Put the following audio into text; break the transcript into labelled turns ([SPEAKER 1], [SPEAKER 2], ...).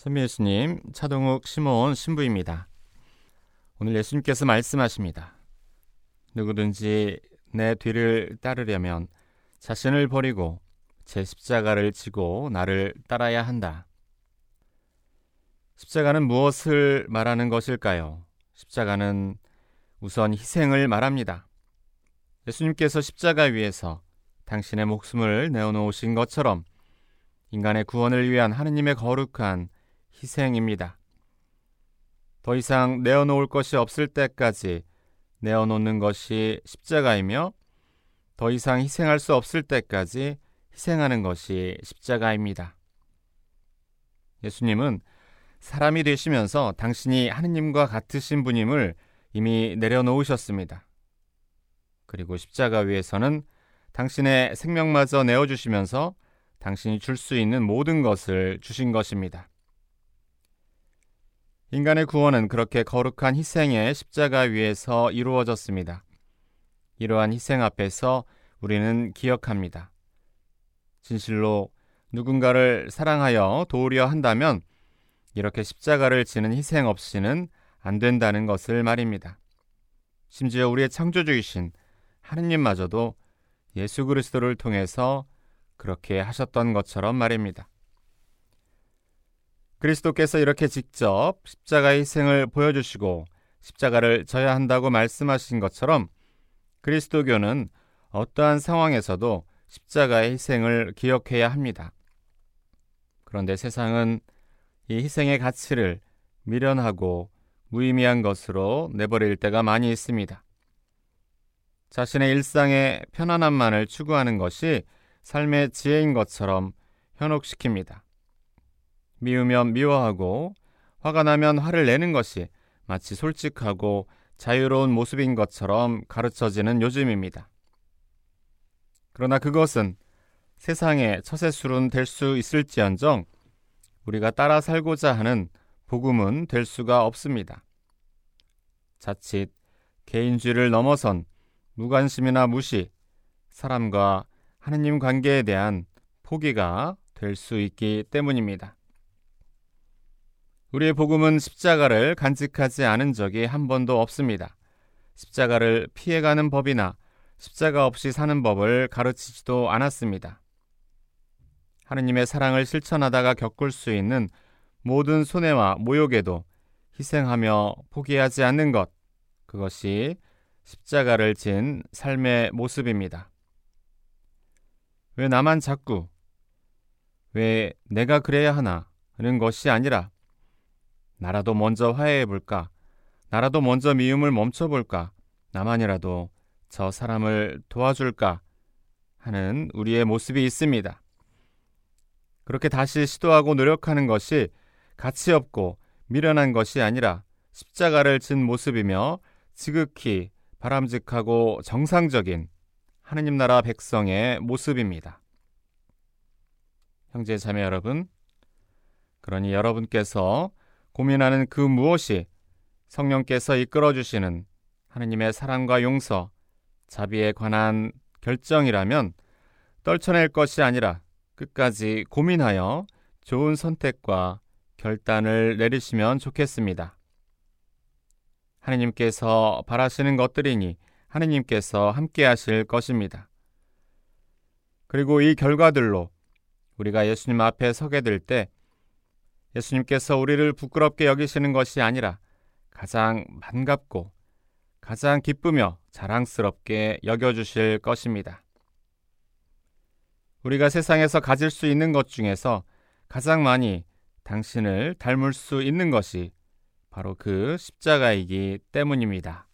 [SPEAKER 1] 선미 예수님, 차동욱 시몬 신부입니다. 오늘 예수님께서 말씀하십니다. 누구든지 내 뒤를 따르려면 자신을 버리고 제 십자가를 지고 나를 따라야 한다. 십자가는 무엇을 말하는 것일까요? 십자가는 우선 희생을 말합니다. 예수님께서 십자가 위에서 당신의 목숨을 내어놓으신 것처럼 인간의 구원을 위한 하느님의 거룩한 희생입니다. 더 이상 내어놓을 것이 없을 때까지 내어놓는 것이 십자가이며 더 이상 희생할 수 없을 때까지 희생하는 것이 십자가입니다. 예수님은 사람이 되시면서 당신이 하느님과 같으신 분임을 이미 내려놓으셨습니다. 그리고 십자가 위에서는 당신의 생명마저 내어주시면서 당신이 줄 수 있는 모든 것을 주신 것입니다. 인간의 구원은 그렇게 거룩한 희생의 십자가 위에서 이루어졌습니다. 이러한 희생 앞에서 우리는 기억합니다. 진실로 누군가를 사랑하여 도우려 한다면 이렇게 십자가를 지는 희생 없이는 안 된다는 것을 말입니다. 심지어 우리의 창조주이신 하느님마저도 예수 그리스도를 통해서 그렇게 하셨던 것처럼 말입니다. 그리스도께서 이렇게 직접 십자가의 희생을 보여주시고 십자가를 져야 한다고 말씀하신 것처럼 그리스도교는 어떠한 상황에서도 십자가의 희생을 기억해야 합니다. 그런데 세상은 이 희생의 가치를 미련하고 무의미한 것으로 내버릴 때가 많이 있습니다. 자신의 일상의 편안함만을 추구하는 것이 삶의 지혜인 것처럼 현혹시킵니다. 미우면 미워하고 화가 나면 화를 내는 것이 마치 솔직하고 자유로운 모습인 것처럼 가르쳐지는 요즘입니다. 그러나 그것은 세상의 처세술은 될 수 있을지언정 우리가 따라 살고자 하는 복음은 될 수가 없습니다. 자칫 개인주의를 넘어선 무관심이나 무시, 사람과 하느님 관계에 대한 포기가 될 수 있기 때문입니다. 우리의 복음은 십자가를 간직하지 않은 적이 한 번도 없습니다. 십자가를 피해가는 법이나 십자가 없이 사는 법을 가르치지도 않았습니다. 하느님의 사랑을 실천하다가 겪을 수 있는 모든 손해와 모욕에도 희생하며 포기하지 않는 것, 그것이 십자가를 진 삶의 모습입니다. 왜 나만 자꾸, 왜 내가 그래야 하나 하는 것이 아니라 나라도 먼저 화해해 볼까? 나라도 먼저 미움을 멈춰 볼까? 나만이라도 저 사람을 도와줄까? 하는 우리의 모습이 있습니다. 그렇게 다시 시도하고 노력하는 것이 가치 없고 미련한 것이 아니라 십자가를 진 모습이며 지극히 바람직하고 정상적인 하느님 나라 백성의 모습입니다. 형제 자매 여러분, 그러니 여러분께서 고민하는 그 무엇이 성령께서 이끌어 주시는 하느님의 사랑과 용서, 자비에 관한 결정이라면 떨쳐낼 것이 아니라 끝까지 고민하여 좋은 선택과 결단을 내리시면 좋겠습니다. 하느님께서 바라시는 것들이니 하느님께서 함께 하실 것입니다. 그리고 이 결과들로 우리가 예수님 앞에 서게 될 때 예수님께서 우리를 부끄럽게 여기시는 것이 아니라 가장 반갑고 가장 기쁘며 자랑스럽게 여겨주실 것입니다. 우리가 세상에서 가질 수 있는 것 중에서 가장 많이 당신을 닮을 수 있는 것이 바로 그 십자가이기 때문입니다.